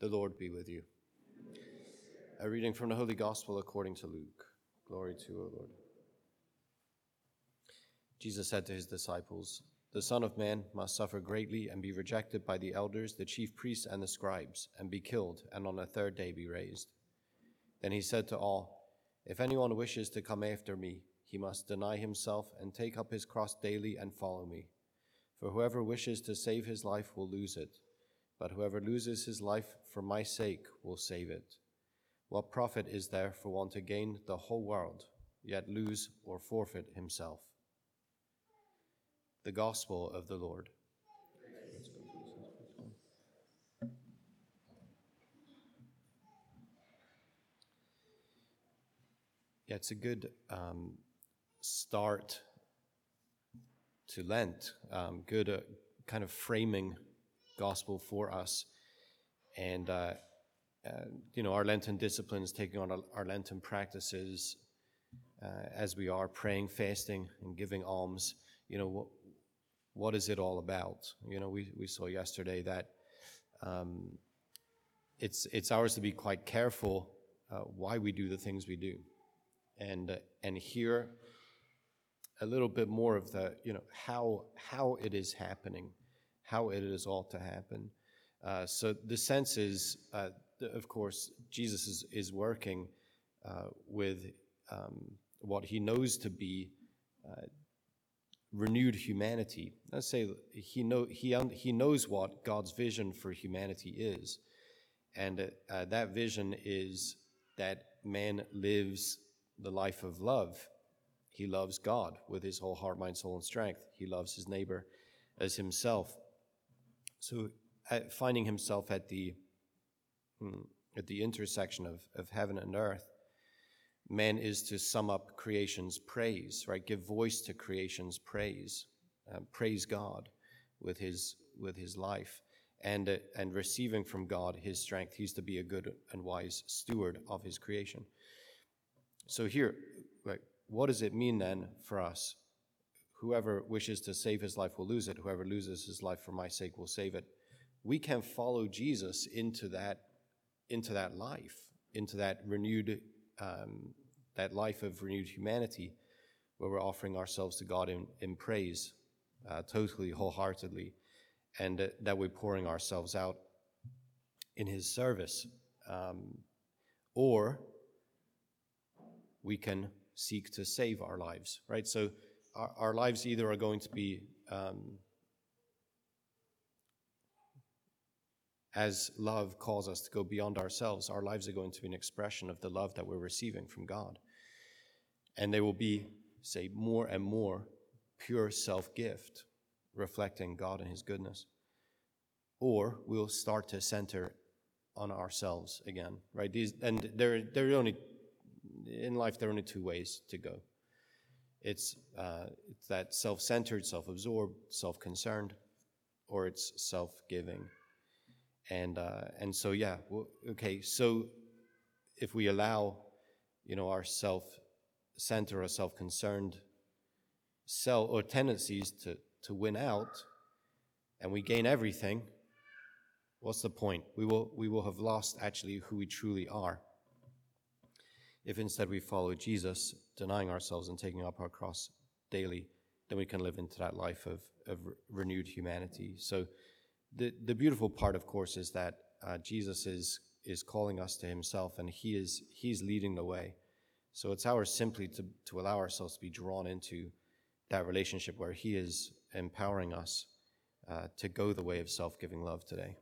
The Lord be with you. A reading from the Holy Gospel according to Luke. Glory to you, O Lord. Jesus said to his disciples, The Son of Man must suffer greatly and be rejected by the elders, the chief priests, and the scribes, and be killed, and on the third day be raised. Then he said to all, If anyone wishes to come after me, he must deny himself and take up his cross daily and follow me. For whoever wishes to save his life will lose it but whoever loses his life for my sake will save it. What profit is there for one to gain the whole world, yet lose or forfeit himself? The Gospel of the Lord. Yeah, it's a good um, start to Lent, um, good uh, kind of framing gospel for us. And, uh, uh, you know, our Lenten disciplines, taking on our, Lenten practices uh, as we are praying, fasting, and giving alms, you know, what, what is it all about? You know, we, we saw yesterday that um, it's, it's ours to be quite careful uh, why we do the things we do. And, uh, and hear a little bit more of the, you know, how, how it is happening how it is all to happen. Uh, so the sense is, uh, of course, Jesus is, is working uh, with um, what he knows to be uh, renewed humanity. Let's say he, know, he, he knows what God's vision for humanity is. And uh, that vision is that man lives the life of love. He loves God with his whole heart, mind, soul, and strength. He loves his neighbor as himself. So, finding himself at the hmm, at the intersection of, of heaven and earth, man is to sum up creation's praise, right? Give voice to creation's praise, uh, praise God with his with his life, and uh, and receiving from God his strength. He's to be a good and wise steward of his creation. So here, like, what does it mean then for us Whoever wishes to save his life will lose it. Whoever loses his life for my sake will save it. We can follow Jesus into that, into that life, into that renewed, um, that life of renewed humanity, where we're offering ourselves to God in, in praise, uh, totally, wholeheartedly, and uh, that we're pouring ourselves out in His service. Um, or we can seek to save our lives, right? So our, our lives either are going to be um, as love calls us to go beyond ourselves, our lives are going to be an expression of the love that we're receiving from God. And they will be, say, more and more pure self gift, reflecting God and His goodness. Or we'll start to center on ourselves again, right? These, and there, there are only, in life, there are only two ways to go. It's, uh, it's that self centered, self absorbed, self concerned, or it's self giving. And, uh, and so, yeah, well, okay, so if we allow, you know, our self center or self concerned cell or tendencies to, to win out and we gain everything, what's the point? We will, we will have lost actually who we truly are. If instead we follow Jesus, denying ourselves and taking up our cross daily, then we can live into that life of, of renewed humanity. So, the, the beautiful part, of course, is that uh, Jesus is, is calling us to himself and he is, he's leading the way. So, it's ours simply to, to allow ourselves to be drawn into that relationship where he is empowering us uh, to go the way of self giving love today.